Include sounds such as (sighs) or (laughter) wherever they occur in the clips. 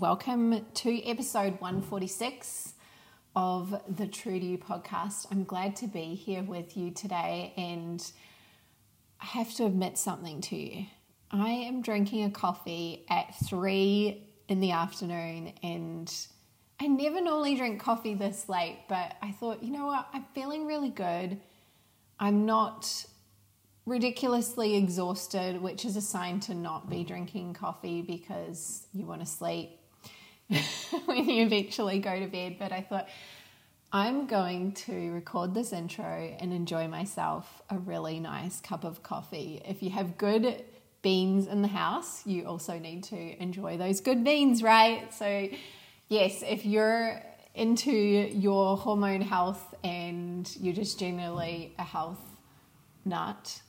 Welcome to episode 146 of the True to You podcast. I'm glad to be here with you today, and I have to admit something to you. I am drinking a coffee at three in the afternoon, and I never normally drink coffee this late, but I thought, you know what, I'm feeling really good. I'm not ridiculously exhausted, which is a sign to not be drinking coffee because you want to sleep (laughs) when you eventually go to bed. But I thought, I'm going to record this intro and enjoy myself a really nice cup of coffee. If you have good beans in the house, you also need to enjoy those good beans, right? So, yes, if you're into your hormone health and you're just generally a health nut,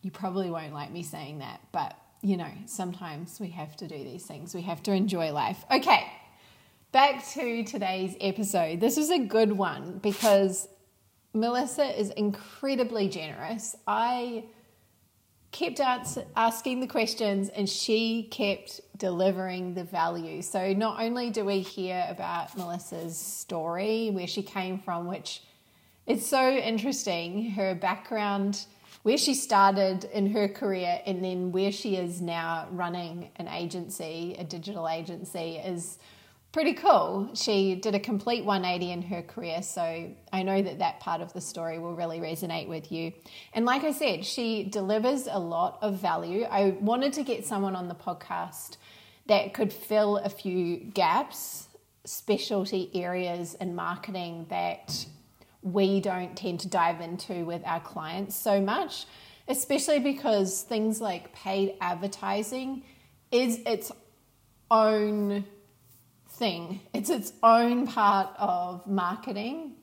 you probably won't like me saying that, but you know, sometimes we have to do these things. We have to enjoy life. Okay, back to today's episode. This is a good one because Melissa is incredibly generous. I kept asking the questions and she kept delivering the value. So, not only do we hear about Melissa's story, where she came from, which is so interesting, her background where she started in her career and then where she is now running an agency, a digital agency, is pretty cool. She did a complete 180 in her career, so I know that that part of the story will really resonate with you. And like I said, she delivers a lot of value. I wanted to get someone on the podcast that could fill a few gaps, specialty areas in marketing that we don't tend to dive into with our clients so much, especially because things like paid advertising is its own thing, it's its own part of marketing.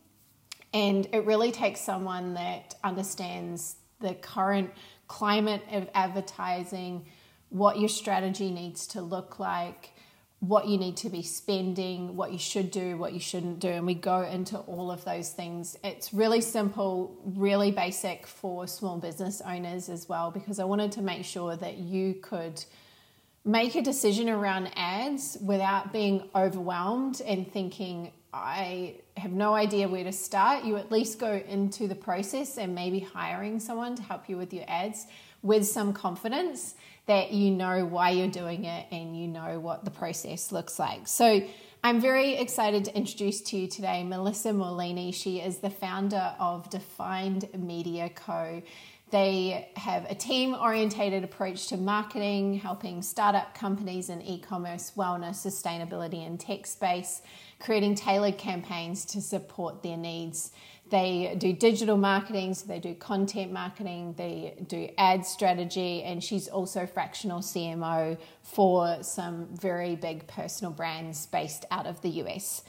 And it really takes someone that understands the current climate of advertising, what your strategy needs to look like, what you need to be spending, what you should do, what you shouldn't do. And we go into all of those things. It's really simple, really basic for small business owners as well, because I wanted to make sure that you could make a decision around ads without being overwhelmed and thinking, I have no idea where to start. You at least go into the process and maybe hiring someone to help you with your ads with some confidence that you know why you're doing it and you know what the process looks like. So, I'm very excited to introduce to you today Melissa Maulini. She is the founder of Defined Media Co. They have a team orientated approach to marketing, helping startup companies in e commerce, wellness, sustainability, and tech space, creating tailored campaigns to support their needs. They do digital marketing, so they do content marketing, they do ad strategy, and she's also fractional CMO for some very big personal brands based out of the US.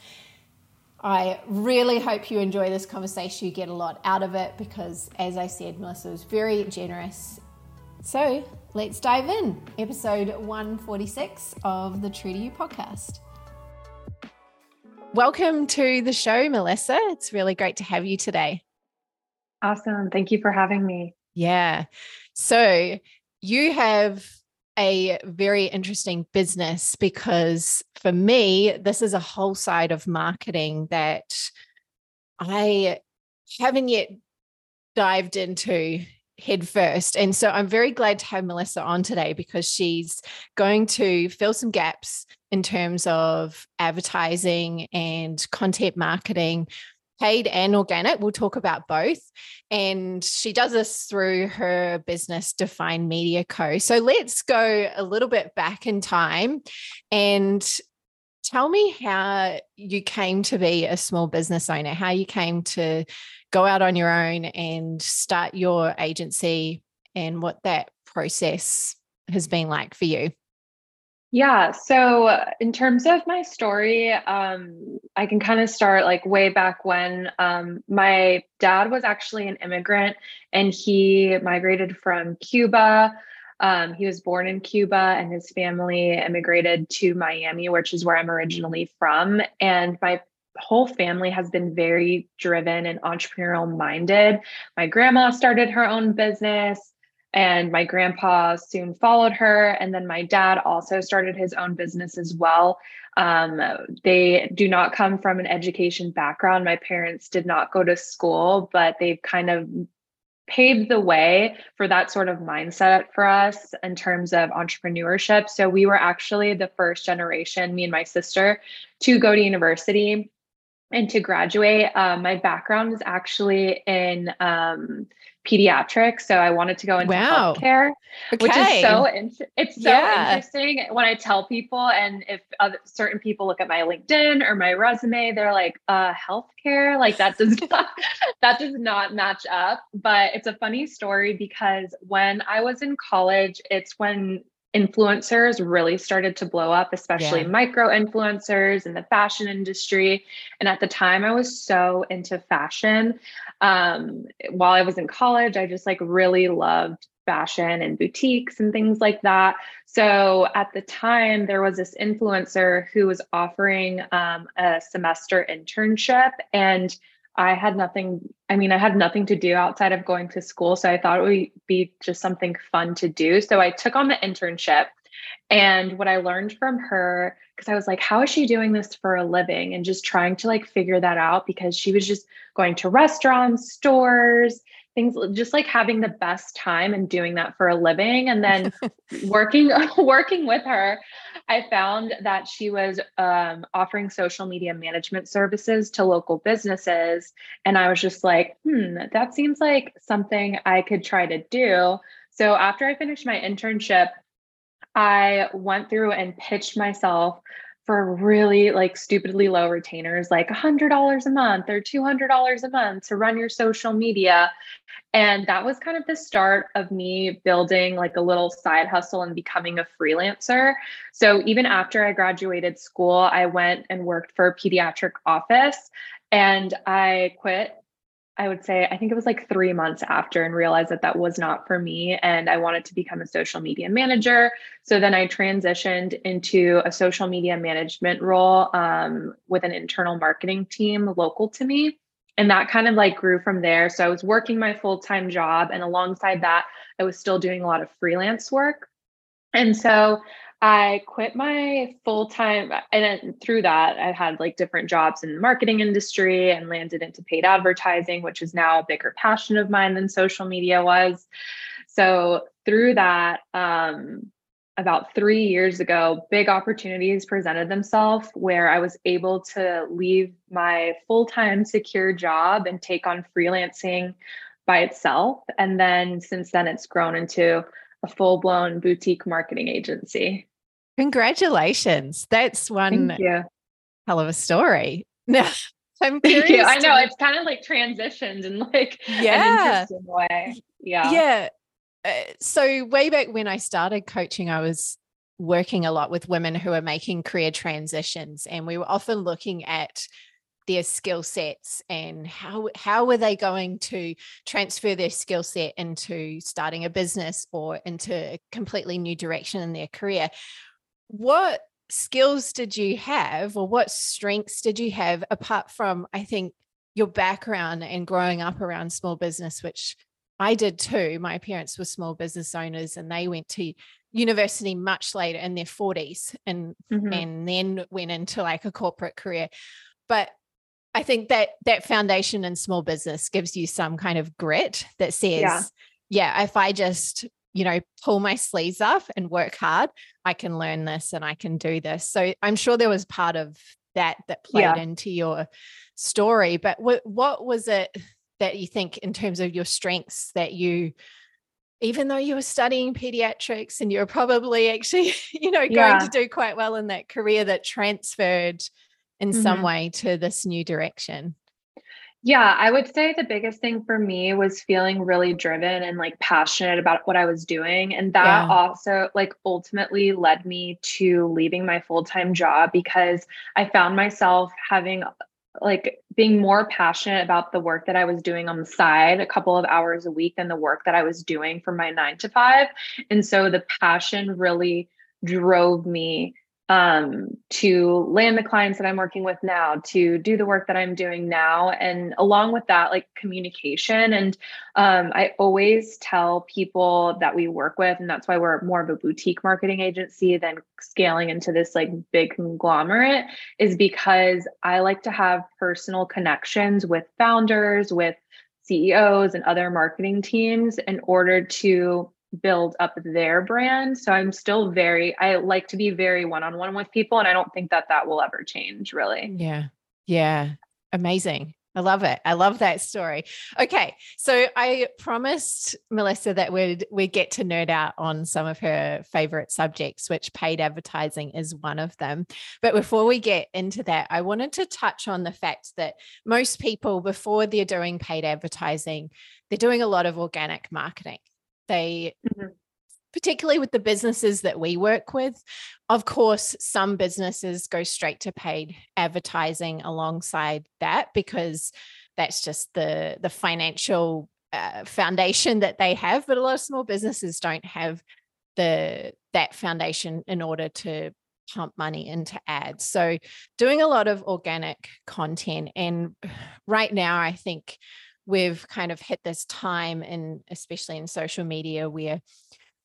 I really hope you enjoy this conversation. You get a lot out of it because, as I said, Melissa was very generous. So let's dive in. Episode 146 of the True to You podcast. Welcome to the show, Melissa. It's really great to have you today. Awesome. Thank you for having me. Yeah. So you have a very interesting business because for me, this is a whole side of marketing that I haven't yet dived into head first. And so I'm very glad to have Melissa on today because she's going to fill some gaps in terms of advertising and content marketing, paid and organic. We'll talk about both. And she does this through her business, Defined Media Co. So let's go a little bit back in time and tell me how you came to be a small business owner, how you came to go out on your own and start your agency and what that process has been like for you. Yeah. So, in terms of my story, um, I can kind of start like way back when um, my dad was actually an immigrant and he migrated from Cuba. Um, he was born in Cuba and his family immigrated to Miami, which is where I'm originally from. And my whole family has been very driven and entrepreneurial minded. My grandma started her own business and my grandpa soon followed her and then my dad also started his own business as well Um, they do not come from an education background. My parents did not go to school, but they've kind of paved the way for that sort of mindset for us in terms of entrepreneurship. So we were actually the first generation, me and my sister, to go to university and to graduate. Uh, my background is actually in um, pediatrics, so I wanted to go into wow. healthcare, okay. which is so in- it's so yeah. interesting when I tell people, and if other, certain people look at my LinkedIn or my resume, they're like, "Uh, healthcare, like that does (laughs) not that does not match up." But it's a funny story because when I was in college, it's when influencers really started to blow up, especially yeah. micro influencers in the fashion industry. And at the time, I was so into fashion. Um, while I was in college, I just like really loved fashion and boutiques and things like that. So at the time, there was this influencer who was offering um, a semester internship and I had nothing, I mean, I had nothing to do outside of going to school. So I thought it would be just something fun to do. So I took on the internship. And what I learned from her, because I was like, how is she doing this for a living? And just trying to like figure that out because she was just going to restaurants, stores, things just like having the best time and doing that for a living. And then (laughs) working (laughs) working with her i found that she was um, offering social media management services to local businesses. And i was just like hmm that seems like something i could try to do. So after i finished my internship i went through and pitched myself for really like stupidly low retainers, like $100 a month or $200 a month to run your social media. And that was kind of the start of me building like a little side hustle and becoming a freelancer. So even after I graduated school, I went and worked for a pediatric office and I quit I would say, I think it was like three months after and realized that that was not for me. And I wanted to become a social media manager. So then I transitioned into a social media management role um, with an internal marketing team local to me. And that kind of like grew from there. So I was working my full time job. And alongside that, I was still doing a lot of freelance work. And so I quit my full time, and through that, I had like different jobs in the marketing industry and landed into paid advertising, which is now a bigger passion of mine than social media was. So, through that, um, about three years ago, big opportunities presented themselves where I was able to leave my full time secure job and take on freelancing by itself. And then since then, it's grown into a full blown boutique marketing agency. Congratulations. That's one hell of a story. (laughs) (laughs) I'm curious. I know it's kind of like transitioned in like yeah. an interesting way. Yeah. Yeah. Uh, so way back when I started coaching, I was working a lot with women who are making career transitions and we were often looking at their skill sets and how how were they going to transfer their skill set into starting a business or into a completely new direction in their career? What skills did you have or what strengths did you have apart from i think your background and growing up around small business which i did too. My parents were small business owners and they went to university much later in their 40s and mm-hmm. and then went into like a corporate career. But i think that that foundation in small business gives you some kind of grit that says yeah, yeah if i just you know, pull my sleeves up and work hard, I can learn this and I can do this. So I'm sure there was part of that that played yeah. into your story. But what what was it that you think in terms of your strengths that you even though you were studying pediatrics and you were probably actually, (laughs) you know, going yeah. to do quite well in that career that transferred in mm-hmm. some way to this new direction? Yeah, I would say the biggest thing for me was feeling really driven and like passionate about what I was doing. And that yeah. also like ultimately led me to leaving my full-time job because I found myself having like being more passionate about the work that I was doing on the side a couple of hours a week than the work that I was doing for my 9 to 5. And so the passion really drove me um, to land the clients that I'm working with now, to do the work that I'm doing now. And along with that, like communication. And um, I always tell people that we work with, and that's why we're more of a boutique marketing agency than scaling into this like big conglomerate, is because I like to have personal connections with founders, with CEOs, and other marketing teams in order to build up their brand. So I'm still very, I like to be very one on one with people. And I don't think that that will ever change really. Yeah. Yeah. Amazing. I love it. I love that story. Okay, so I promised Melissa that we'd we get to nerd out on some of her favorite subjects, which paid advertising is one of them. But before we get into that, I wanted to touch on the fact that most people before they're doing paid advertising, they're doing a lot of organic marketing. They mm-hmm. particularly with the businesses that we work with. Of course, some businesses go straight to paid advertising alongside that because that's just the the financial uh, foundation that they have. But a lot of small businesses don't have the that foundation in order to pump money into ads. So doing a lot of organic content and (sighs) right now I think we've kind of hit this time and especially in social media where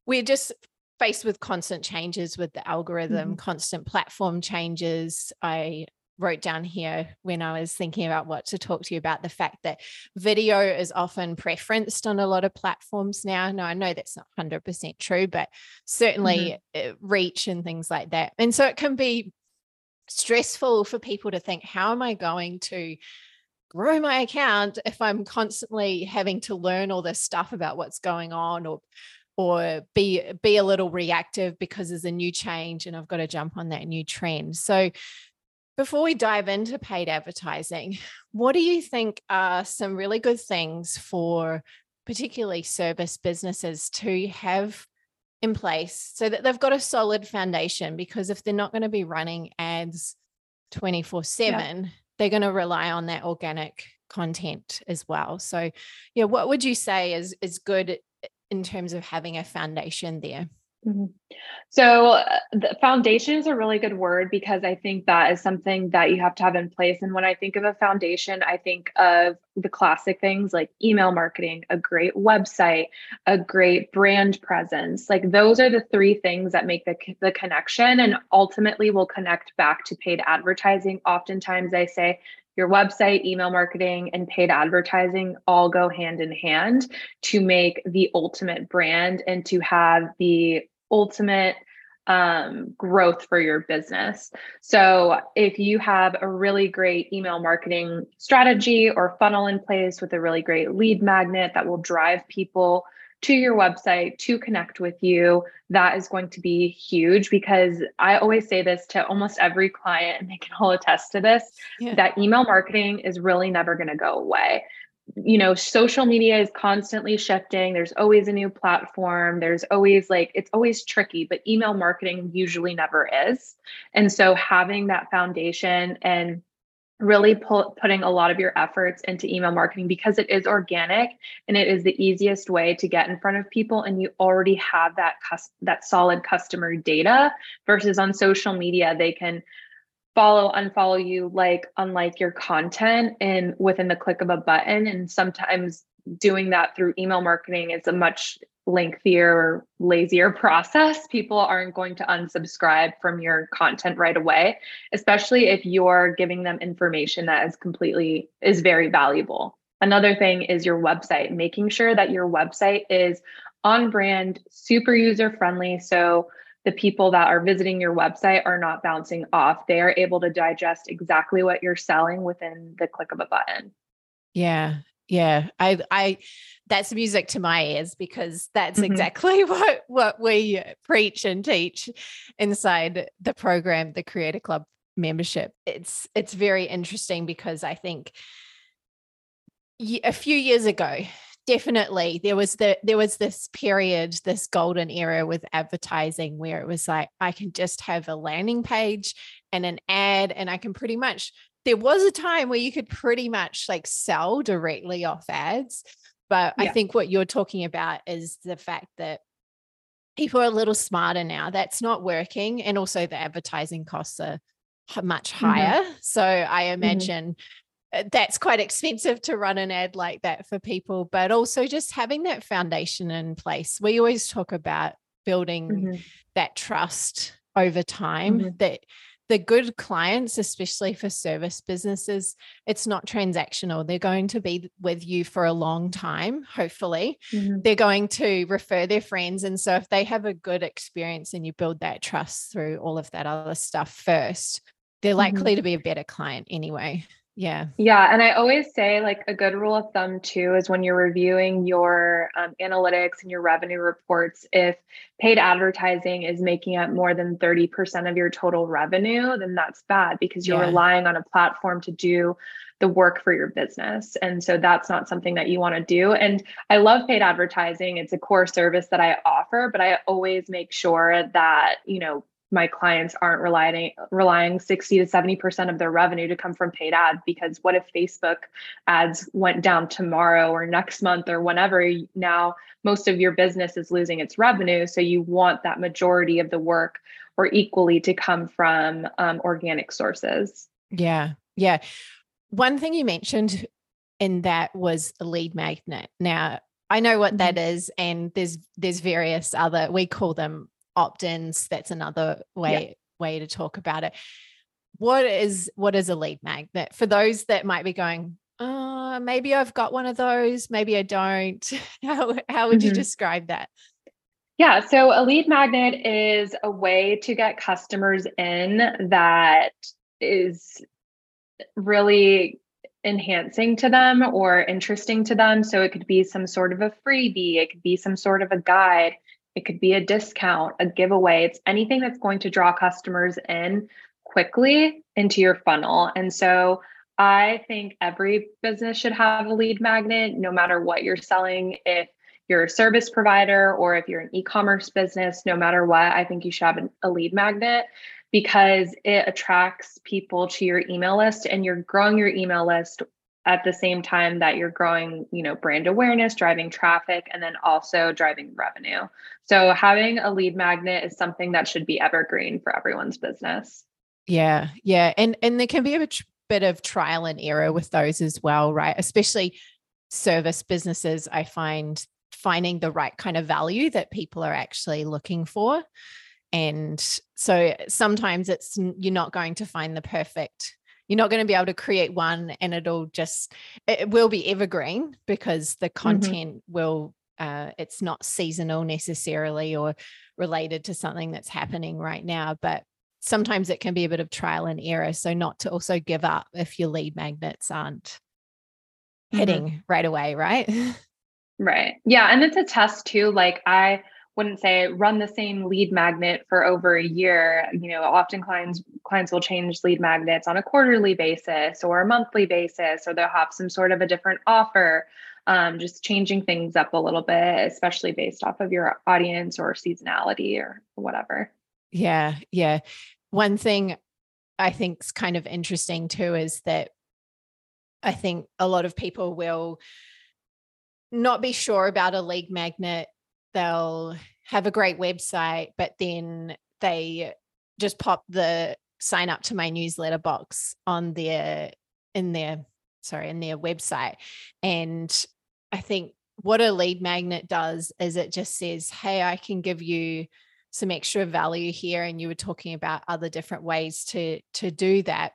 we're just faced with constant changes with the algorithm mm-hmm. constant platform changes i wrote down here when i was thinking about what to talk to you about the fact that video is often preferenced on a lot of platforms now now i know that's not 100% true but certainly mm-hmm. reach and things like that and so it can be stressful for people to think how am i going to grow my account if I'm constantly having to learn all this stuff about what's going on or or be be a little reactive because there's a new change and I've got to jump on that new trend. So before we dive into paid advertising, what do you think are some really good things for particularly service businesses to have in place so that they've got a solid foundation because if they're not going to be running ads 24 7 they're going to rely on that organic content as well. So, yeah, what would you say is is good eh, in terms of having a foundation there? Mm-hmm. So, uh, the foundation is a really good word because I think that is something that you have to have in place. And when I think of a foundation, I think of the classic things like email marketing, a great website, a great brand presence. Like, those are the three things that make the, the connection and ultimately will connect back to paid advertising. Oftentimes, I say, your website, email marketing, and paid advertising all go hand in hand to make the ultimate brand and to have the ultimate um, growth for your business. So, if you have a really great email marketing strategy or funnel in place with a really great lead magnet that will drive people to your website to connect with you, that is going to be huge because I always say this to almost every client, and they can all attest to this yeah. that email marketing is really never going to go away you know social media is constantly shifting. There's always a new platform. There's always like it's always tricky but email marketing usually never is. And so having that foundation and really pull, putting a lot of your efforts into email marketing because it is organic and it is the easiest way to get in front of people and you already have that cus- that solid customer data versus on social media they can follow, unfollow you, like, unlike your content and within the click of a button. And sometimes doing that through email marketing is a much lengthier, lazier (laughs) process. People aren't going to unsubscribe from your content right away, especially if you're giving them information that is completely is very valuable. Another thing is your website, making sure that your website is on brand, super user friendly. So the people that are visiting your website are not bouncing off. They are able to digest exactly what you're selling within the click of a button. Yeah. Yeah. I I that's music to my ears because that's mm-hmm. exactly (laughs) what what we preach and teach inside the program, the Creator Club membership. It's it's very interesting because I think a few years ago definitely there was the there was this period this golden era with advertising where it was like i can just have a landing page and an ad and i can pretty much there was a time where you could pretty much like sell directly off ads but yeah. i think what you're talking about is the fact that people are a little smarter now. That's not working. And also the advertising costs are much mm-hmm. higher. Mm-hmm. So I mm-hmm. imagine mm-hmm. That's quite expensive to run an ad like that for people, but also just having that foundation in place. We always talk about building mm-hmm. that trust over time mm-hmm. that the good clients, especially for service businesses, it's not transactional. They're going to be with you for a long time, hopefully. Mm-hmm. They're going to refer their friends. And so, if they have a good experience and you build that trust through all of that other stuff first, they're likely mm-hmm. to be a better client anyway. Yeah. Yeah. And I always say, like, a good rule of thumb, too, is when you're reviewing your um, analytics and your revenue reports, if paid advertising is making up more than 30% of your total revenue, then that's bad because you're yeah. relying on a platform to do the work for your business. And so that's not something that you want to do. And I love paid advertising. It's a core service that I offer, but I always make sure that, you know, my clients aren't relying relying 60 to 70% of their revenue to come from paid ads because what if Facebook ads went down tomorrow or next month or whenever? Now most of your business is losing its revenue so you want that majority of the work or equally to come from um, organic sources. Yeah yeah. One thing you mentioned in that was a lead magnet. Now I know what that mm-hmm. and there's there's various other we call them opt-ins that's another way yeah. way to talk about it. What is what is a lead magnet? For those that might be going uh maybe i've got one of those maybe i don't. (laughs) How, how would mm-hmm. you describe that? Yeah so a lead magnet is a way to get customers in that is really enhancing to them or interesting to them. So it could be some sort of a freebie it could be some sort of a guide it could be a discount, a giveaway. It's anything that's going to draw customers in quickly into your funnel. And so I think every business should have a lead magnet, no matter what you're selling. If you're a service provider or if you're an e commerce business, no matter what, I think you should have a lead magnet because it attracts people to your email list and you're growing your email list at the same time that you're growing you know brand awareness driving traffic and then also driving revenue. So having a lead magnet is something that should be evergreen for everyone's business. Yeah yeah and and there can be a bit of trial and error with those as well right? Especially service businesses i find finding the right kind of value that people are actually looking for. And so sometimes it's you're not going to find the perfect you're not going to be able to create one and it'll just it will be evergreen because the mm-hmm. content mm-hmm. will uh, it's not seasonal necessarily or related to something that's happening right now but sometimes it can be a bit of trial and error so not to also give up if your lead magnets aren't mm-hmm. hitting right away right (laughs) right yeah and it's a test too like i wouldn't say run the same lead magnet for over a year. You know, often clients clients will change lead magnets on a quarterly basis or a monthly basis, or they'll have some sort of a different offer. Um, just changing things up a little bit, especially based off of your audience or seasonality or whatever. Yeah, yeah. One thing I think is kind of interesting too is that I think a lot of people will not be sure about a lead magnet they'll have a great website, but then they just pop the sign up to my newsletter box on their in their sorry in their website and i think what a lead magnet does is it just says hey i can give you some extra value here and you were talking about other different ways to to do that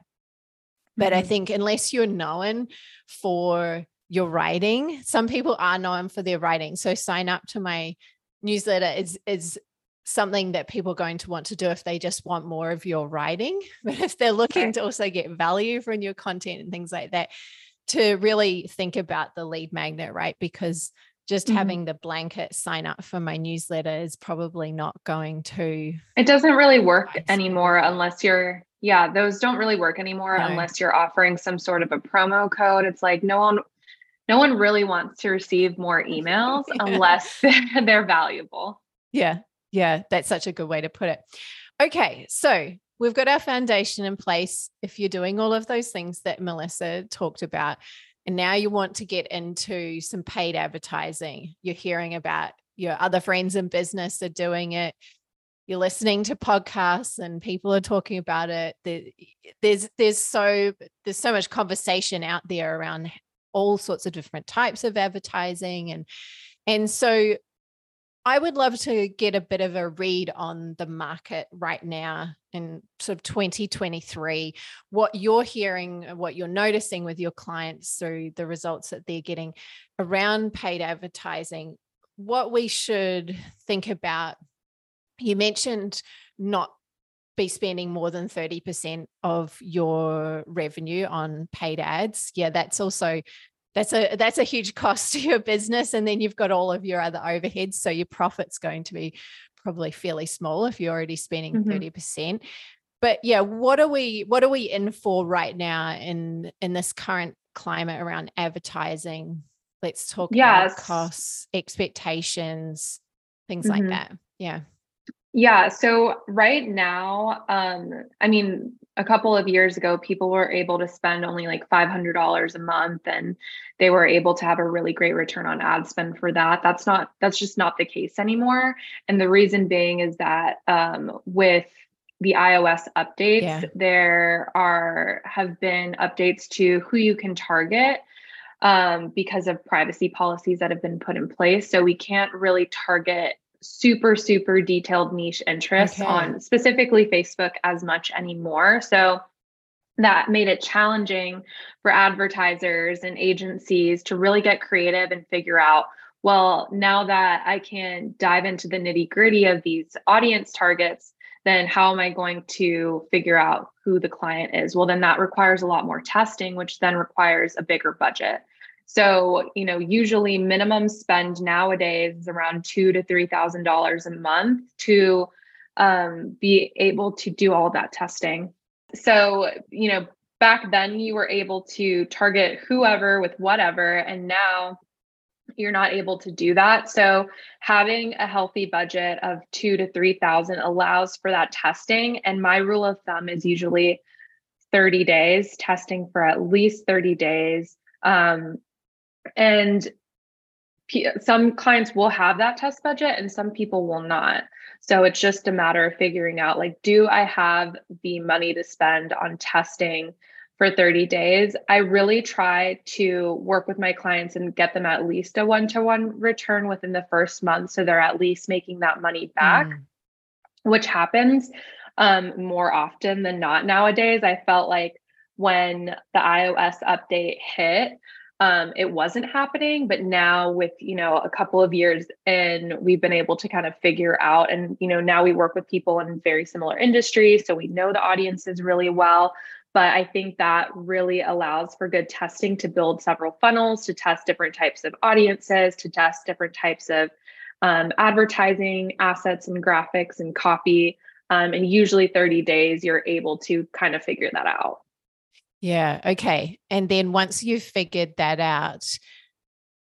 but mm-hmm. i think unless you're known for your writing. Some people are known for their writing. So sign up to my newsletter is is something that people are going to want to do if they just want more of your writing. (laughs) But if they're looking to also get value from your content and things like that, to really think about the lead magnet, right? Because just mm-hmm. having the blanket sign up for my newsletter is probably not going to it doesn't really work anymore unless you're yeah those don't really work anymore no. unless you're offering some sort of a promo code it's like no one no one really wants to receive more (laughs) emails unless (laughs) they're, they're valuable. Yeah. Yeah. That's such a good way to put it. Okay. So we've got our foundation in place. If you're doing all of those things that Melissa talked about, and now you want to get into some paid advertising, you're hearing about your other friends in business are doing it you're listening to podcasts and people are talking about it there's there's so there's so much conversation out there around all sorts of different types of advertising and and so I would love to get a bit of a read on the market right now in sort of 2023, what you're hearing, what you're noticing with your clients through the results that they're getting around paid advertising, what we should think about you mentioned not be spending more than 30% of your revenue on paid ads. Yeah, that's also that's a that's a huge (laughs) cost to your business and then you've got all of your other overheads so your profit's going to be probably fairly small if you're already spending mm-hmm. 30%. But yeah, what are we what are we in for right now in in this current climate around advertising? Let's talk yes. about costs, expectations, things mm-hmm. like that. Yeah. Yeah. So right now, um, I mean, a couple of years ago, people were able to spend only like $500 a month and they were able to have a really great return on ad spend for that. That's not, that's just not the case anymore. And the reason being is that um, with the iOS updates, yeah. there are, have been updates to who you can target um, because of privacy policies that have been put in place. So we can't really target super super detailed niche interests okay. on specifically Facebook as much anymore. So that made it challenging for advertisers and agencies to really get creative and figure out well, now that I can dive into the nitty gritty of these audience targets, then how am I going to figure out who the client is? Well, then that requires a lot more testing, which then requires a bigger budget. So, you know, usually minimum spend nowadays is around two to three thousand dollars a month to um, be able to do all that testing. So, you know, back then you were able to target whoever with whatever, and now you're not able to do that. So, having a healthy budget of two to three thousand allows for that testing. And my rule of thumb is usually 30 days, testing for at least 30 days. Um, and some clients will have that test budget and some people will not. So it's just a matter of figuring out like, do I have the money to spend on testing for 30 days? I really try to work with my clients and get them at least a one to one return within the first month. So they're at least making that money back, mm. which happens um, more often than not nowadays. I felt like when the iOS update hit, um, it wasn't happening but now with you know a couple of years in we've been able to kind of figure out and you know now we work with people in very similar industries so we know the audiences really well but i think that really allows for good testing to build several funnels to test different types of audiences to test different types of um, advertising assets and graphics and copy um, and usually 30 days you're able to kind of figure that out yeah. Okay. And then once you've figured that out,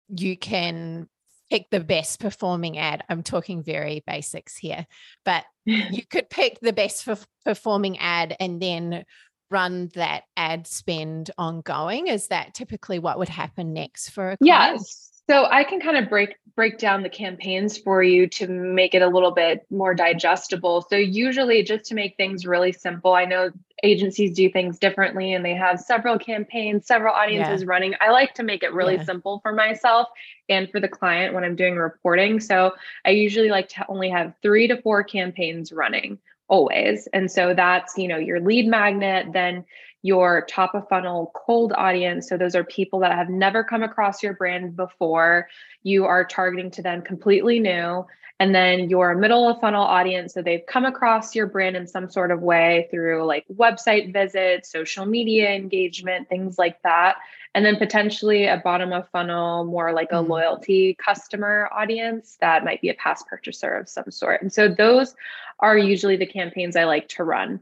you can pick the best performing ad. I'm talking very basics here, but (laughs) you could pick the best performing ad and then run that ad spend ongoing. Is that typically what would happen next for a client? Yes. So I can kind of break break down the campaigns for you to make it a little bit more digestible. So usually just to make things really simple, I know agencies do things differently and they have several campaigns, several audiences yeah. running. I like to make it really yeah. simple for myself and for the client when I'm doing reporting. So I usually like to only have 3 to 4 campaigns running always. And so that's, you know, your lead magnet, then your top of funnel cold audience. So those are people that have never come across your brand before. You are targeting to them completely new. And then your middle of funnel audience. So they've come across your brand in some sort of way through like website visits, social media engagement, things like that. And then potentially a bottom of funnel, more like a mm-hmm. loyalty customer audience that might be a past purchaser of some sort. And so those are usually the campaigns I like to run.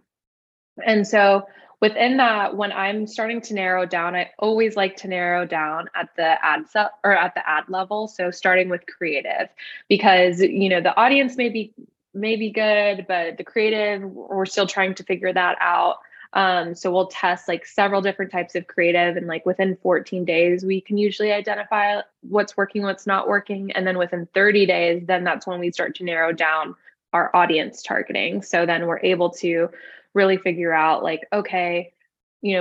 And so within that when i'm starting to narrow down i always like to narrow down at the ad set or at the ad level so starting with creative because you know the audience may be may be good but the creative we're still trying to figure that out Um, so we'll test like several different types of creative, and like within 14 days, we can usually identify what's working, what's not working. And then within 30 days, then that's when we start to narrow down our audience targeting. So then we're able to really figure out like, okay, you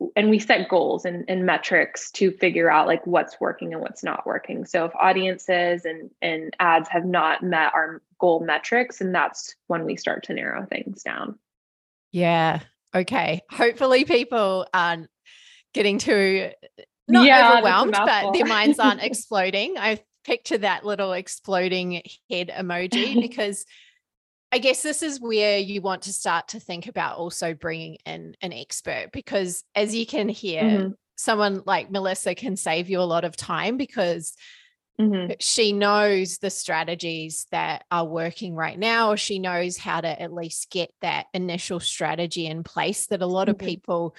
know, and we set goals and, and metrics to figure out like what's working and what's not working. So if audiences and, and ads have not met our goal metrics, and that's when we start to narrow things down. Yeah. Okay. Hopefully people aren't getting too not yeah, overwhelmed, but their minds aren't (laughs) exploding. I picture that little exploding head emoji (laughs) because I guess this is where you want to start to think about also bringing in an expert because as you can hear, mm-hmm. someone like Melissa can save you a lot of time because mm-hmm. she knows the strategies that are working right now. She knows how to at least get that initial strategy in place that a lot mm-hmm. of people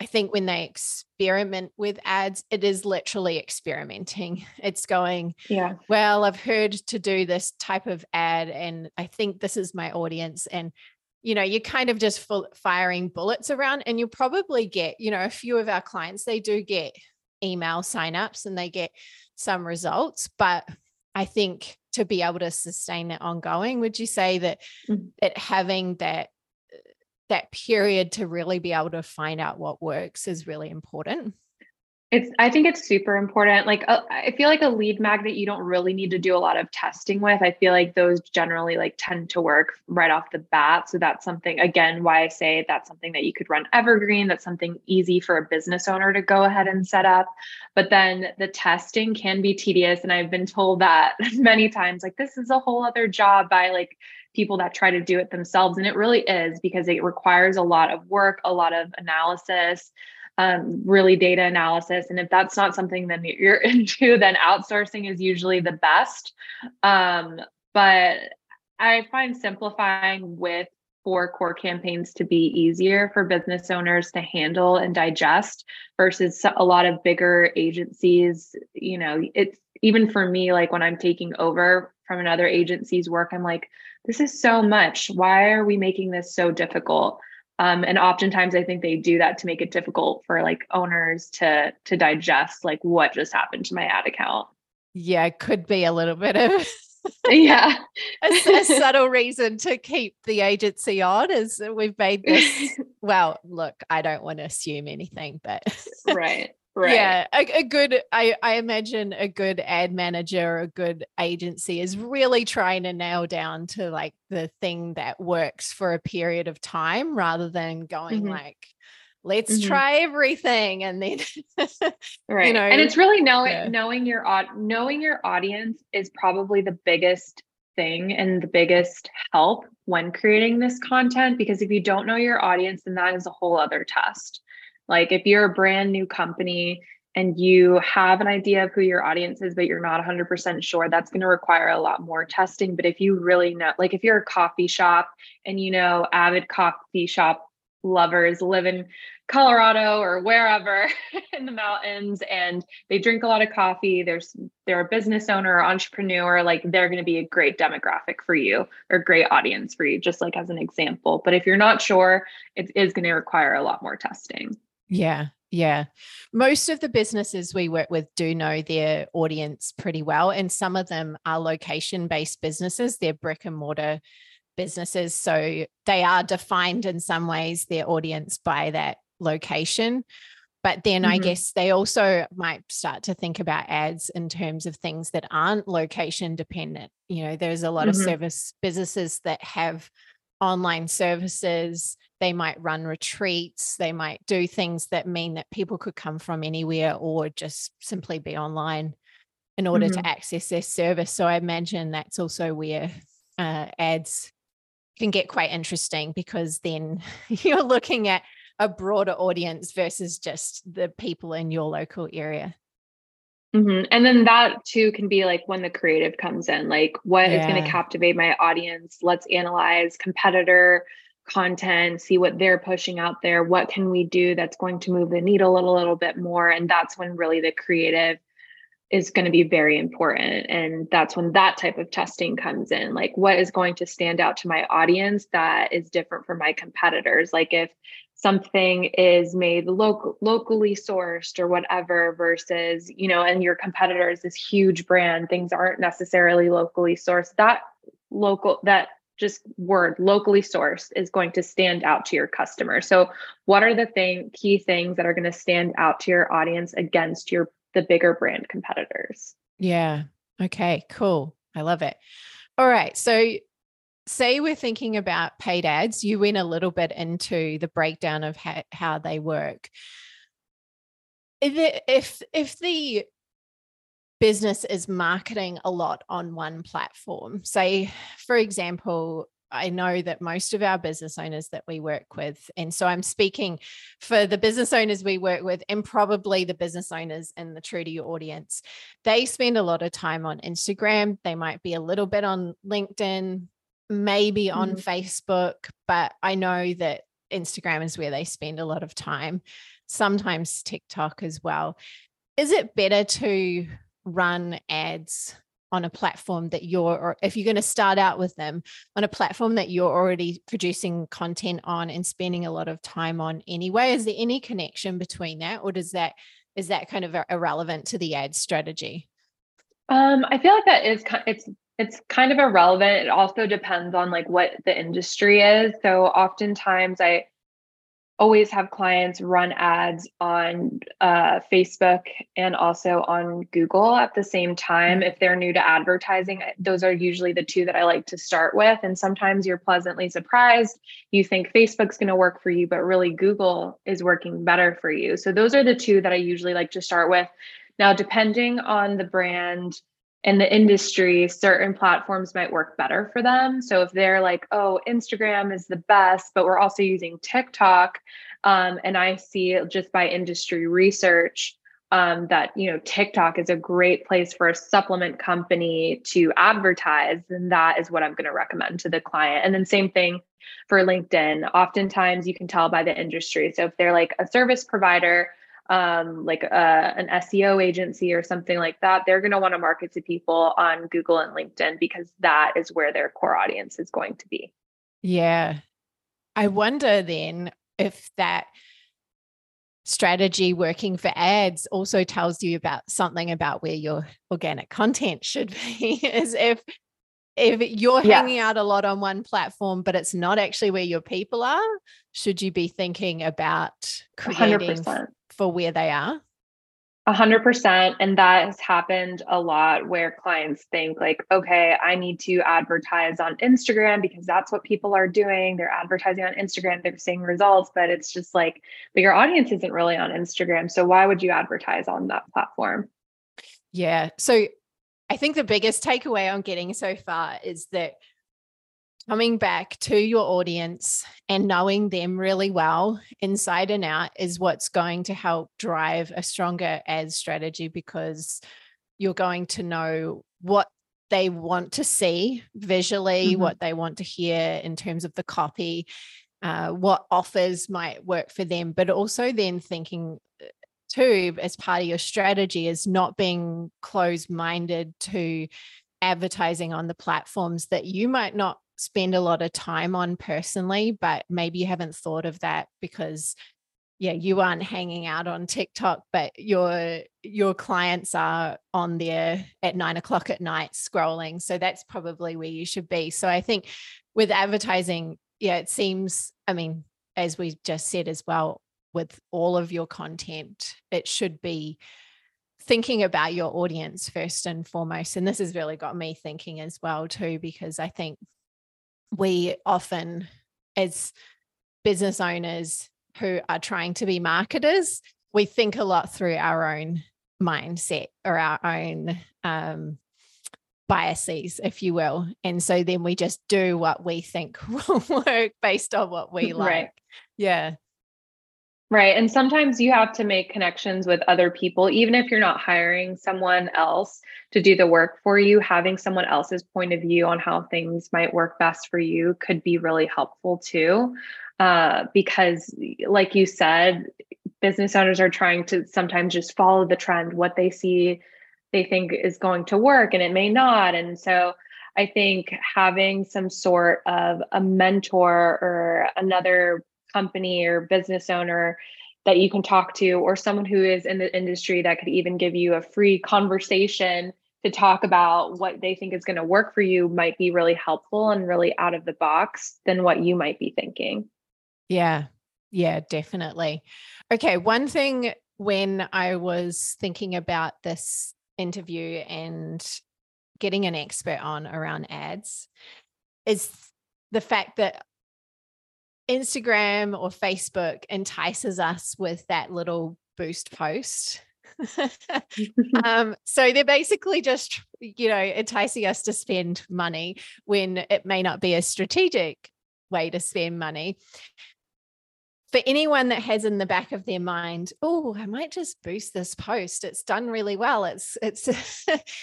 I think when they experiment with ads, it is literally experimenting. (laughs) It's going, yeah, well, I've heard to do this type of ad and I think this is my audience. And, you know, you're kind of just full, firing bullets around and you'll probably get, you know, a few of our clients, they do get email signups and they get some results. But I think to be able to sustain it ongoing, would you say that, mm-hmm. that having that that period to really be able to find out what works is really important. It's i think it's super important like uh, i feel like a lead magnet you don't really need to do a lot of testing with i feel like those generally like tend to work right off the bat so that's something again why i say that's something that you could run evergreen that's something easy for a business owner to go ahead and set up but then the testing can be tedious and i've been told that (laughs) many times like this is a whole other job by like people that try to do it themselves. And it really is because it requires a lot of work, a lot of analysis, um, really data analysis. And if that's not something that you're (laughs) into, then outsourcing is usually the best. Um, but I find simplifying with four core campaigns to be easier for business owners to handle and digest versus a lot of bigger agencies. You know, it's even for me, like when I'm taking over from another agency's work, I'm like, this is so much. Why are we making this so difficult? Um, and oftentimes I think they do that to make it difficult for like owners to to digest like what just happened to my ad account. Yeah, it could be a little bit of (laughs) yeah (laughs) a, a, subtle reason to keep the agency on is we've made this (laughs) well look i don't want to assume anything but right Right. Yeah, a, a, good I, I imagine a good ad manager, a good agency is really trying to nail down to like the thing that works for a period of time rather than going mm-hmm. like let's mm-hmm. try everything and then (laughs) right you know and it's really knowing yeah. knowing your knowing your audience is probably the biggest thing and the biggest help when creating this content because if you don't know your audience then that is a whole other test like if you're a brand new company and you have an idea of who your audience is, but you're not 100% sure, that's going to require a lot more testing. But if you really know, like if you're a coffee shop and you know avid coffee shop lovers live in Colorado or wherever (laughs) in the mountains and they drink a lot of coffee, there's they're a business owner or entrepreneur, like they're going to be a great demographic for you or great audience for you, just like as an example. But if you're not sure, it is going to require a lot more testing. Yeah. Yeah. Most of the businesses we work with do know their audience pretty well. And some of them are location based businesses, they're brick and mortar businesses. So they are defined in some ways, their audience by that location. But then mm-hmm. I guess they also might start to think about ads in terms of things that aren't location dependent. You know, there's a lot mm-hmm. of service businesses that have online services they might run retreats they might do things that mean that people could come from anywhere or just simply be online in order mm-hmm. to access their service so i imagine that's also where uh, ads can get quite interesting because then (laughs) you're looking at a broader audience versus just the people in your local area Mm-hmm. And then that too can be like when the creative comes in, like what yeah. is going to captivate my audience? Let's analyze competitor content, see what they're pushing out there. What can we do that's going to move the needle a little bit more? And that's when really the creative is going to be very important. And that's when that type of testing comes in. Like, what is going to stand out to my audience that is different from my competitors? Like, if something is made local locally sourced or whatever versus you know and your competitor is this huge brand things aren't necessarily locally sourced. That local that just word locally sourced is going to stand out to your customer. So what are the thing key things that are going to stand out to your audience against your the bigger brand competitors? Yeah. Okay cool. I love it. All right so say we're thinking about paid ads, you went a little bit into the breakdown of how, how they work. If if the business is marketing a lot on one platform, say for example, I know that most of our business owners that we work with, and so I'm speaking for the business owners we work with, and probably the business owners in the True to Your audience, they spend a lot of time on Instagram. They might be a little bit on LinkedIn, maybe on mm. Facebook, but I know that Instagram is where they spend a lot of time, sometimes TikTok as well. Is it better to run ads on a platform that you're, or if you're going to start out with them on a platform that you're already producing content on and spending a lot of time on anyway? Is there any connection between that, or does that is that kind of irrelevant to the ad strategy? Um, I feel like that is it's it's kind of irrelevant. It also depends on like what the industry is. So oftentimes I always have clients run ads on uh, Facebook and also on Google at the same time. If they're new to advertising, those are usually the two that I like to start with. And sometimes you're pleasantly surprised. You think Facebook's going to work for you, but really Google is working better for you. So those are the two that I usually like to start with. Now, depending on the brand, in the industry, certain platforms might work better for them. So if they're like, oh, Instagram is the best, but we're also using TikTok, um, and I see just by industry research um, that you know TikTok is a great place for a supplement company to advertise, then that is what I'm going to recommend to the client. And then same thing for LinkedIn. Oftentimes you can tell by the industry. So if they're like a service provider um, like uh, an SEO agency or something like that, they're going to want to market to people on Google and LinkedIn because that is where their core audience is going to be. Yeah. I wonder then if that strategy working for ads also tells you about something about where your organic content should be (laughs) is if if you're yeah. hanging out a lot on one platform but it's not actually where your people are should you be thinking about creating 100% for where they are? A hundred percent. And that has happened a lot where clients think like, okay, I need to advertise on Instagram because that's what people are doing. They're advertising on Instagram, they're seeing results, but it's just like, but your audience isn't really on Instagram. So why would you advertise on that platform? Yeah. So I think the biggest takeaway I'm getting so far is that coming back to your audience and knowing them really well inside and out is what's going to help drive a stronger ad strategy because you're going to know what they want to see visually, mm-hmm. what they want to hear in terms of the copy, uh, what offers might work for them, but also then thinking uh, too as part of your strategy is not being closed minded to advertising on the platforms that you might not spend a lot of time on personally, but maybe you haven't thought of that because yeah, you aren't hanging out on TikTok, but your your clients are on there at nine o'clock at night scrolling. So that's probably where you should be. So I think with advertising, yeah, it seems, I mean, as we just said as well, with all of your content, it should be thinking about your audience first and foremost. And this has really got me thinking as well, too, because I think we often, as business owners who are trying to be marketers, we think a lot through our own mindset or our own um, biases, if you will. And so then we just do what we think (laughs) will work based on what we like. Right. Yeah. Right. And sometimes you have to make connections with other people, even if you're not hiring someone else to do the work for you, having someone else's point of view on how things might work best for you could be really helpful too. Uh, because, like you said, business owners are trying to sometimes just follow the trend, what they see, they think is going to work, and it may not. And so, I think having some sort of a mentor or another company or business owner that you can talk to or someone who is in the industry that could even give you a free conversation to talk about what they think is going to work for you might be really helpful and really out of the box than what you might be thinking. Yeah. Yeah, definitely. Okay, one thing when I was thinking about this interview and getting an expert on around ads is the fact that Instagram or Facebook entices us with that little boost post. (laughs) um, so they're basically just, you know, enticing us to spend money when it may not be a strategic way to spend money. For anyone that has in the back of their mind, oh, I might just boost this post. It's done really well. It's it's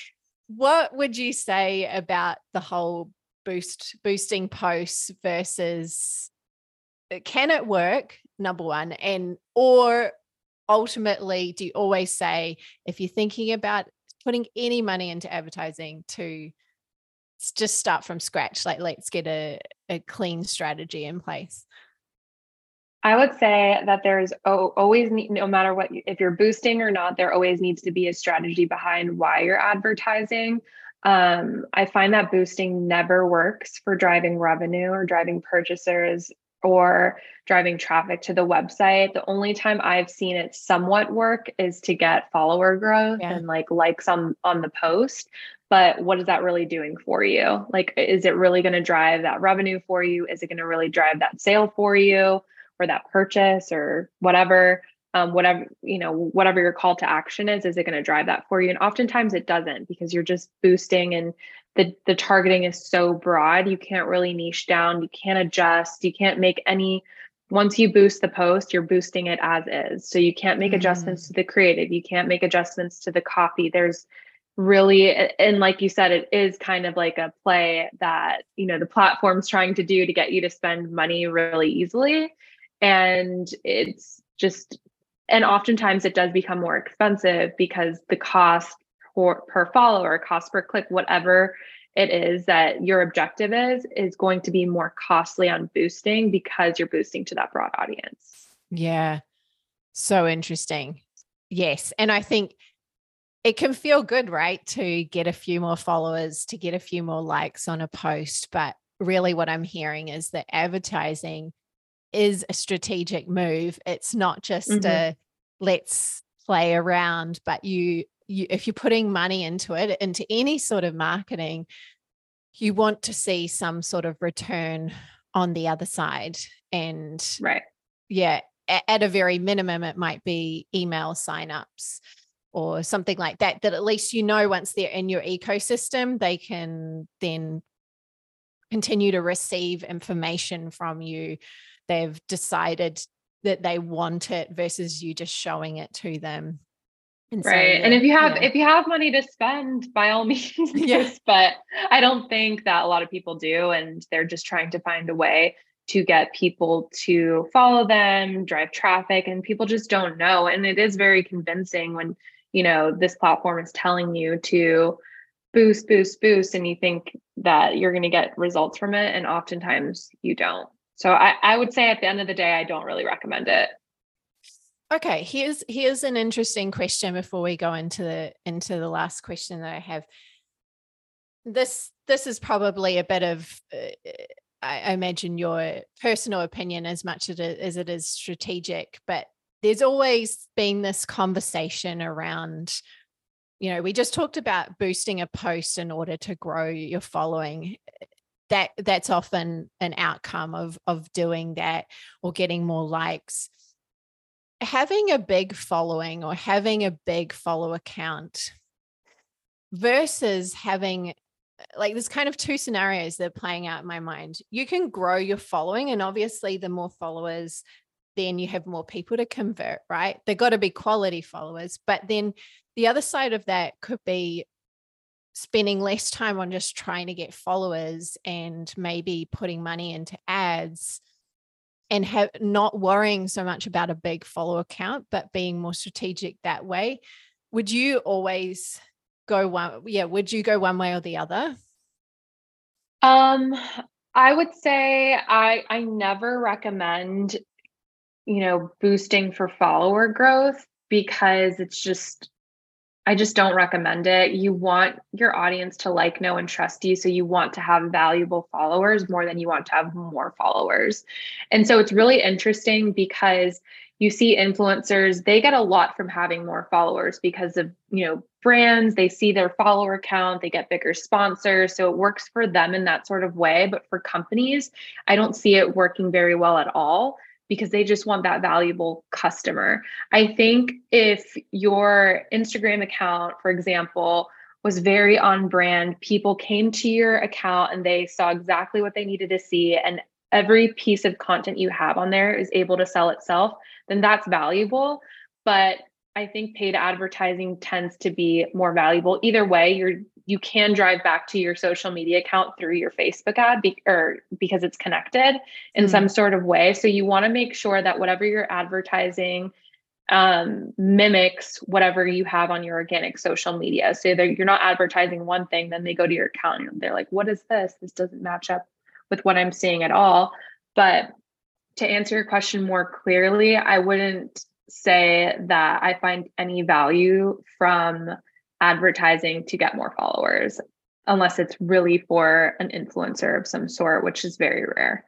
(laughs) what would you say about the whole boost boosting posts versus can it work number one and or ultimately do you always say if you're thinking about putting any money into advertising to just start from scratch like let's get a, a clean strategy in place? I would say that there's always no matter what if you're boosting or not there always needs to be a strategy behind why you're advertising. Um, I find that boosting never works for driving revenue or driving purchasers or driving traffic to the website. The only time I've seen it somewhat work is to get follower growth yeah. and like likes on on the post. But what is that really doing for you? Like, is it really going to drive that revenue for you? Is it going to really drive that sale for you or that purchase or whatever? Um, whatever you know whatever your call to action is is it going to drive that for you and oftentimes it doesn't because you're just boosting and the the targeting is so broad you can't really niche down you can't adjust you can't make any once you boost the post you're boosting it as is. So you can't make mm. adjustments to the creative you can't make adjustments to the copy. There's really and like you said it is kind of like a play that you know the platform's trying to do to get you to spend money really easily. And it's just and oftentimes it does become more expensive because the cost per, per follower, cost per click, whatever it is that your objective is, is going to be more costly on boosting because you're boosting to that broad audience. Yeah. So interesting. Yes. And I think it can feel good, right? To get a few more followers, to get a few more likes on a post. But really, what I'm hearing is that advertising is a strategic move. It's not just mm-hmm. a let's play around, but you you if you're putting money into it into any sort of marketing you want to see some sort of return on the other side. And right. yeah at a very minimum it might be email signups or something like that that at least you know once they're in your ecosystem they can then continue to receive information from you. They've decided that they want it versus you just showing it to them and right. So, and if you have yeah. if you have money to spend, by all (laughs) means, yes. But I don't think that a lot of people do, and they're just trying to find a way to get people to follow them, drive traffic, and people just don't know. And it is very convincing when you know this platform is telling you to boost, boost, boost, and you think that you're going to get results from it, and oftentimes you don't. So I, I would say at the end of the day, I don't really recommend it. Okay, here's here's an interesting question before we go into the into the last question that I have. This this is probably a bit of uh, I imagine your personal opinion as much as it, as it is strategic, but there's always been this conversation around you know we just talked about boosting a post in order to grow your following that that's often an outcome of of doing that or getting more likes having a big following or having a big follow account versus having like there's kind of two scenarios that are playing out in my mind. You can grow your following, and obviously, the more followers, then you have more people to convert, right? They've got to be quality followers. But then the other side of that could be spending less time on just trying to get followers and maybe putting money into ads and have not worrying so much about a big follower count, but being more strategic that way. Would you always go one? Yeah, would you go one way or the other? Um, I would say I I never recommend you know, boosting for follower growth because it's just I just don't recommend it. You want your audience to like, know, and trust you. So you want to have valuable followers more than you want to have more followers. And so it's really interesting because you see influencers, they get a lot from having more followers because of, you know, brands, they see their follower count, they get bigger sponsors. So it works for them in that sort of way. But for companies, I don't see it working very well at all because they just want that valuable customer. I think if your Instagram account, for example, was very on brand, people came to your account and they saw exactly what they needed to see, and every piece of content you have on there is able to sell itself, then that's valuable. But I think paid advertising tends to be more valuable. Either way, you're you can drive back to your social media account through your Facebook ad be, or because it's connected in mm. some sort of way. So you want to make sure that whatever you're advertising um, mimics whatever you have on your organic social media. So you're not advertising one thing, then they go to your account and they're like, "What is this? This doesn't match up with what I'm seeing at all." But to answer your question more clearly, I wouldn't say that I find any value from advertising to get more followers unless it's really for an influencer of some sort which is very rare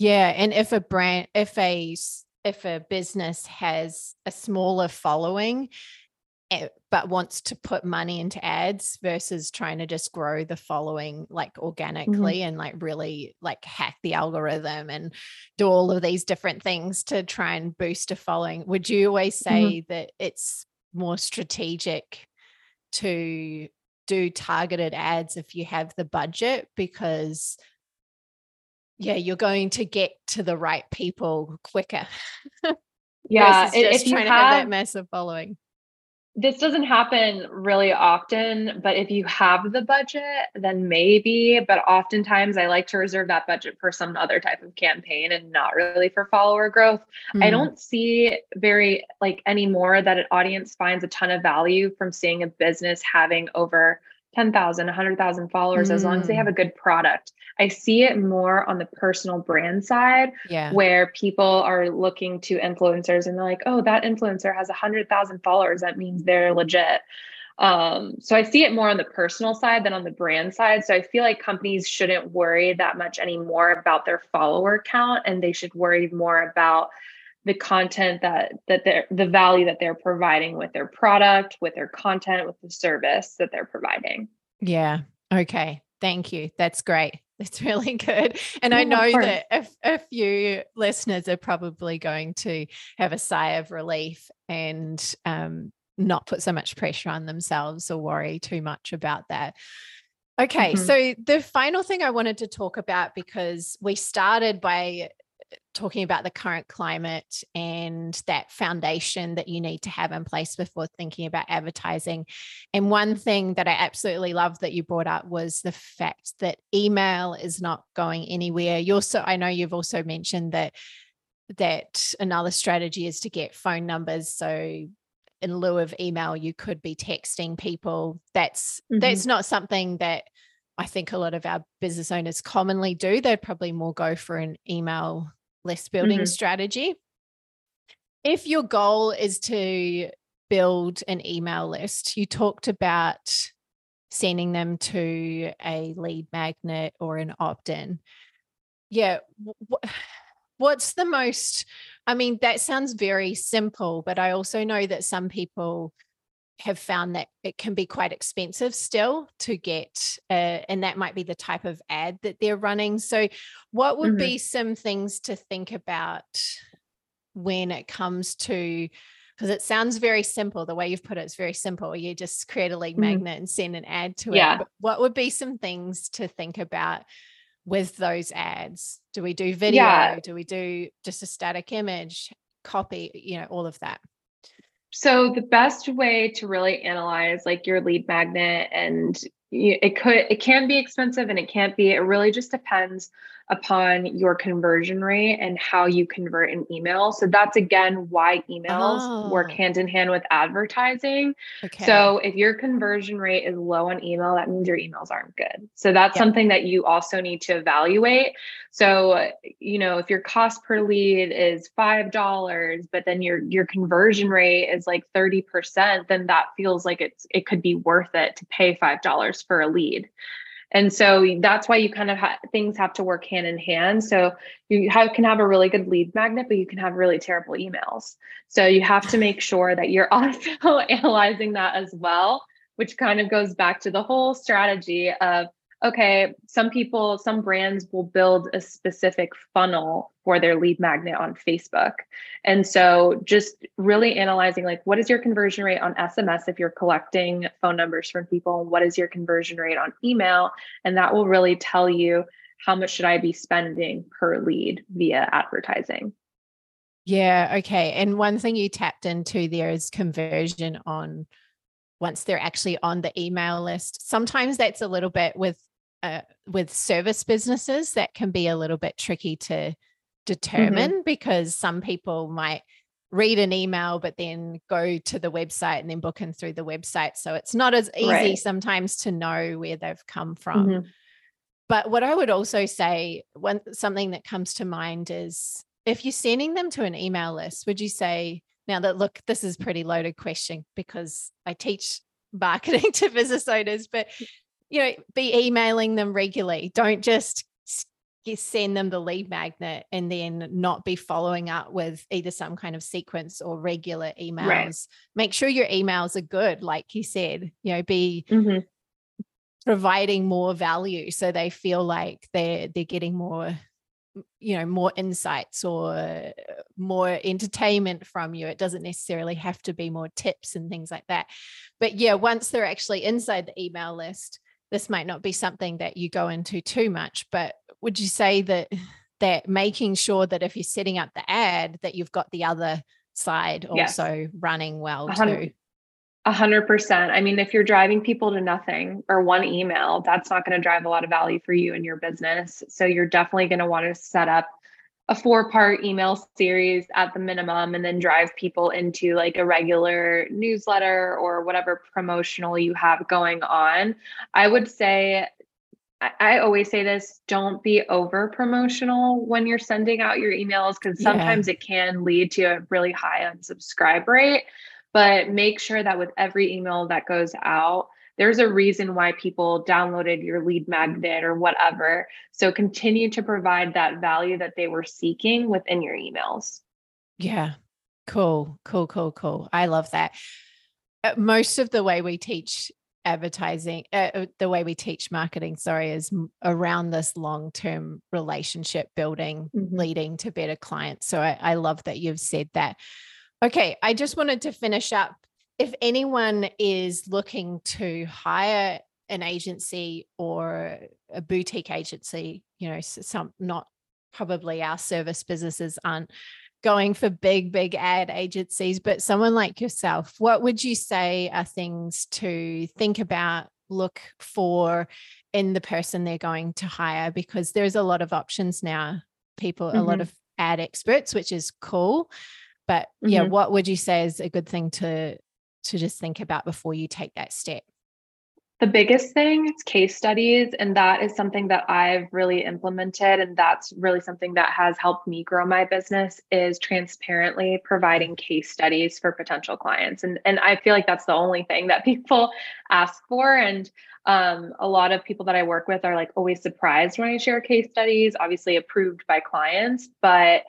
yeah and if a brand if a if a business has a smaller following eh, but wants to put money into ads versus trying to just grow the following like mm-hmm. organically mm-hmm. and like really like hack the algorithm and do all of these different things to try and boost a following would you always mm-hmm. say mm-hmm. that it's more strategic to do targeted ads if you have the budget because yeah you're going to get to the right people quicker (laughs) yeah if you trying have, to have that massive following this doesn't happen really often, but if you have the budget, then maybe. But oftentimes, I like to reserve that budget for some other type of campaign and not really for follower growth. Mm-hmm. I don't see very like anymore that an audience finds a ton of value from seeing a business having over 10,000, 100,000 followers mm. as long as they have a mm. good product. I see it more on the personal brand side yeah. where people are looking to influencers and they're like, oh, that influencer has 100,000 followers. That means they're legit. Um, so I see it more on the personal side than on the brand side. So I feel like companies shouldn't worry that much anymore about their follower count and they should worry more about the content that that they're the value that they're providing with their product with their content with the service that they're providing. Yeah. Okay. Thank you. That's great. (laughs) That's really good. And yeah, i know that if a few listeners are probably going to have a sigh of relief and um, not put so much pressure on themselves or worry too much about that. Okay, mm-hmm. so the final thing I wanted to talk about because we started by talking about the current climate and that foundation that you need to have in place before thinking about advertising. And one thing that I absolutely love that you brought up was the fact that email is not going anywhere. You also, I know you've also mentioned that that another strategy is to get phone numbers. So in lieu of email, you could be texting people. That's mm-hmm. that's not something that I think a lot of our business owners commonly do. They'd probably more go for an email list building mm-hmm. strategy. If your goal is to build an email list, you talked about sending them to a lead magnet or an opt in. Yeah. (sighs) what's the most, I mean, that sounds very simple, but I also know that some people have found that it can be quite expensive still to get uh, and that might be the type of ad that they're running so what would mm-hmm. be some things to think about when it comes to because it sounds very simple the way you've put it, it is very simple you just create a lead mm-hmm. magnet and send an ad to yeah. it but what would be some things to think about with those ads do we do video yeah. do we do just a static image copy you know all of that so the best way to really analyze like your lead magnet and it could it can be expensive and it can't be it really just depends upon your conversion rate and how you convert an email. So that's again why emails oh. work ah. hand in hand with advertising. Okay. So if your conversion rate is low on email, that means your emails aren't good. So that's yep. something that you also need to evaluate. So, you know, if your cost per lead is $5, but then your your conversion rate is like 30%, then that feels like it's it could be worth it to pay $5 for a lead. And so that's why you kind of things have to work hand in hand. So you have, can have a really good lead magnet, but you can have really terrible emails. So you have to make sure that you're (laughs) also analyzing that as well, which kind of goes back to the whole strategy of okay, some people, some brands will build a specific funnel for their lead magnet on Facebook. And so just really analyzing like what is your conversion rate on SMS if you're collecting phone numbers from people? What is your conversion rate on email? And that will really tell you how much should I be spending per lead via advertising. Yeah, okay. And one thing you tapped into there is conversion on once they're actually on the email list. Sometimes that's a little bit with uh, with service businesses that can be a little bit tricky to mm-hmm. determine mm-hmm. because some people might read an email but then go to the website and then book in through the website so it's not as easy right. sometimes to know where they've come from mm-hmm. but what i would also say one something that comes to mind is if you're sending them to an email list would you say now that look this is pretty loaded question because i teach marketing (laughs) to business owners but you know, be emailing them regularly. Don't just send them the lead magnet and then not be following up with either some kind of sequence or regular emails. Right. Make sure your emails are good, like you said, you know, be mm-hmm. providing more value so they feel like they're they're getting more you know more insights or more entertainment from you it doesn't necessarily have to be more tips and things like that but yeah once they're actually inside the email list this might not be something that you go into too much, but would you say that (sighs) that making sure that if you're setting up the ad that you've got the other side also yes. running well 100, too? A hundred percent. I mean, if you're driving people to nothing or one email, that's not going to drive a lot of value for you and your business. So you're definitely going to want to set up a four part email series at the minimum and then drive people into like a regular newsletter or whatever promotional you have going on. I would say, I, always say this don't be over promotional when you're sending out your emails because sometimes yeah. it can lead to a really high unsubscribe rate. But make sure that with every email that goes out, there's a reason why people downloaded your lead magnet or whatever. So continue to provide that value that they were seeking within your emails. Yeah. Cool, cool, cool, cool. I love that. Uh, most of the way we teach advertising, uh, uh the way we teach marketing, sorry, is around this long term relationship building, mm-hmm. leading to better clients. So I, I love that you've said that. Okay, I just wanted to finish up if anyone is looking to hire an agency or a boutique agency, you know, some not probably our service businesses aren't going for big, big ad agencies, but someone like yourself, what would you say are things to think about, look for in the person they're going to hire? Because there's a lot of options now, people, mm-hmm. a lot mm-hmm. of ad experts, which is cool. But yeah, mm-hmm. what would you say is a good thing to to just think about before you take that step? The biggest thing is case studies. And that is something that I've really implemented. And that's really something that has helped me grow my business is transparently providing case studies for potential clients. And, and I feel like that's the only thing that (laughs) people ask for. And um, a lot of people that I work with are like always surprised when I share case studies, obviously approved by clients, but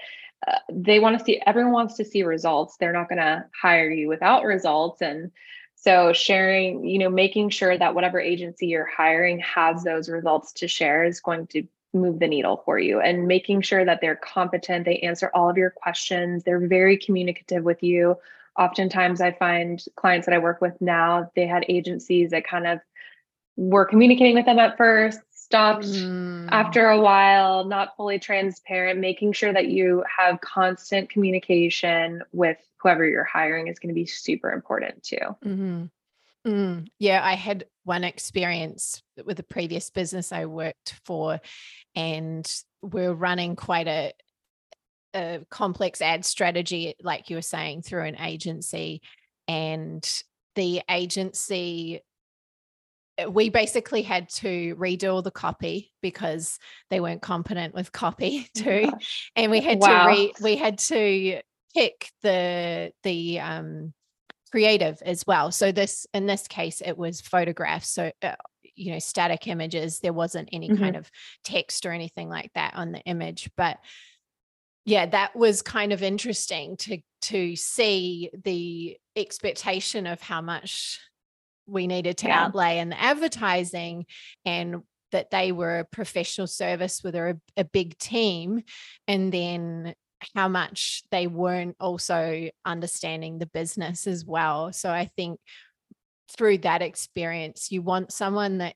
they want to see everyone wants to see results. They're not going to hire you without results. And so sharing you know making sure that whatever agency you're hiring has those results to share is going to move the needle for you. And making sure that they're competent they answer all of your questions they're very communicative with you. Oftentimes i find clients that i work with now they had agencies that kind of were communicating with them at first stopped mm. after a while, not fully transparent, making sure that you have constant communication with whoever you're hiring is going to be super important too. Mm-hmm. Mm. Yeah, I had one experience with a previous business I worked for, and we're running quite a a complex ad strategy, like you were saying, through an agency, and the agency we basically had to redo all the copy because they weren't competent with copy (laughs) too and we had wow. to re- we had to pick the the um creative as well so this in this case it was photographs so uh, you know static images there wasn't any mm-hmm. kind of text or anything like that on the image but yeah that was kind of interesting to to see the expectation of how much we needed to yeah. outlay in the advertising and that they were a professional service with a, a big team and then how much they weren't also understanding the business as well so i think through that experience you want someone that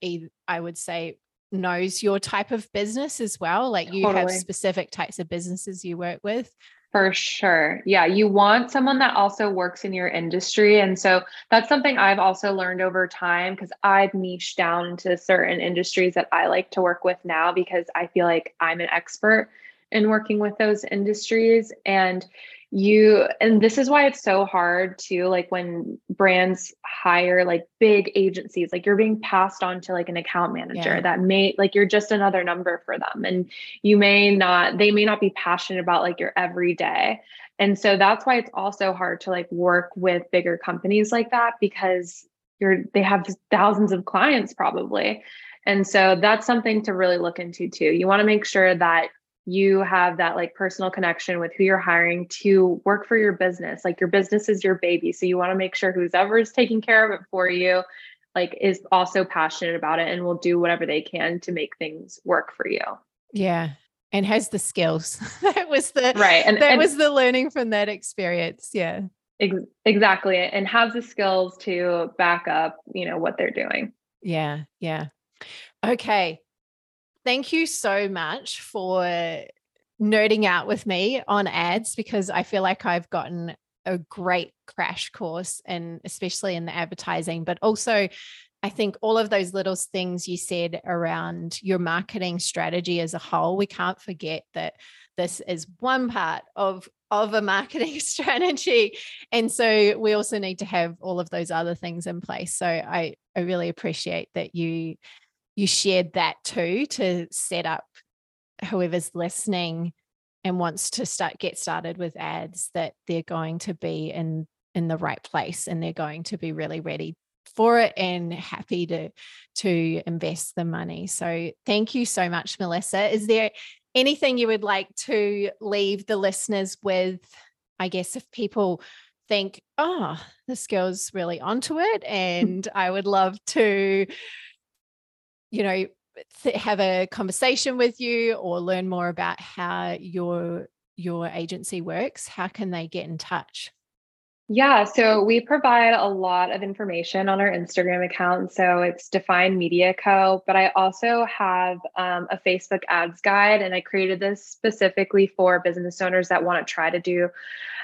i would say knows your type of business as well like you totally. have specific types of businesses you work with for sure. Yeah. You want someone that also works in your industry. And so that's something I've also learned over time because I've niched down into certain industries that I like to work with now because I feel like I'm an expert in working with those industries. And you and this is why it's so hard to like when brands hire like big agencies like you're being passed on to like an account manager yeah. that may like you're just another number for them and you may not they may not be passionate about like your everyday. And so that's why it's also hard to like work with bigger companies like that because you're they have thousands of clients probably. And so that's something to really look into too. You want to make sure that you have that like personal connection with who you're hiring to work for your business. Like your business is your baby. So you want to make sure who's ever is taking care of it for you, like is also passionate about it and will do whatever they can to make things work for you. Yeah. And has the skills. (laughs) that was the right. And that and, was the learning from that experience. Yeah. Ex- exactly. And has the skills to back up, you know, what they're doing. Yeah. Yeah. Okay thank you so much for nerding out with me on ads because I feel like I've gotten a great crash course and especially in the advertising, but also I think all of those little things you said around your marketing strategy as a whole, we can't forget that this is one part of of a marketing (laughs) strategy. And so we also need to have all of those other things in place. So i i really appreciate that you you shared that too to set up whoever's listening and wants to start get started with ads that they're going to be in in the right place and they're going to be really ready for it and happy to to invest the money. So thank you so much Melissa. Is there anything you would like to leave the listeners with I guess if people think, "Oh, this girl's really onto it (laughs) and I would love to you know, have a conversation with you or learn more about how your your agency works, how can they get in touch? Yeah, so we provide a lot of information on our Instagram account. So it's Defined Media Co. But I also have um, a Facebook ads guide, and I created this specifically for business owners that want to try to do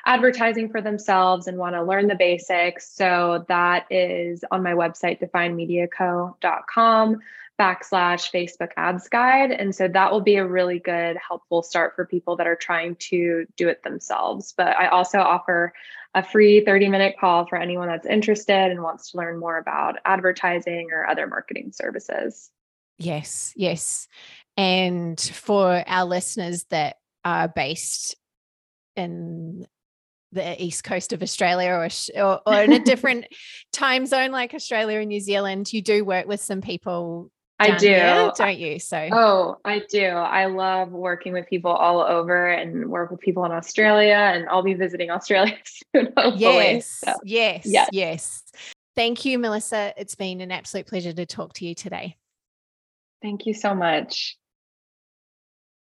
advertising for themselves and want to learn the basics. So that is on my website, definedmediaco.com backslash Facebook ads guide. And so that will be a really good, helpful start for people that are trying to do it themselves. But I also offer a free 30 minute call for anyone that's interested and wants to learn more about advertising or other marketing services. Yes, yes. And for our listeners that are based in the east coast of Australia or, or, or in a (laughs) different time zone like Australia and New Zealand, you do work with some people I do, here, don't you? So, oh, I do. I love working with people all over and work with people in Australia, and I'll be visiting (laughs) Australia soon. Hopefully. Yes, so, yes, yes, yes. Thank you, Melissa. It's been an absolute pleasure to talk to you today. Thank you so much.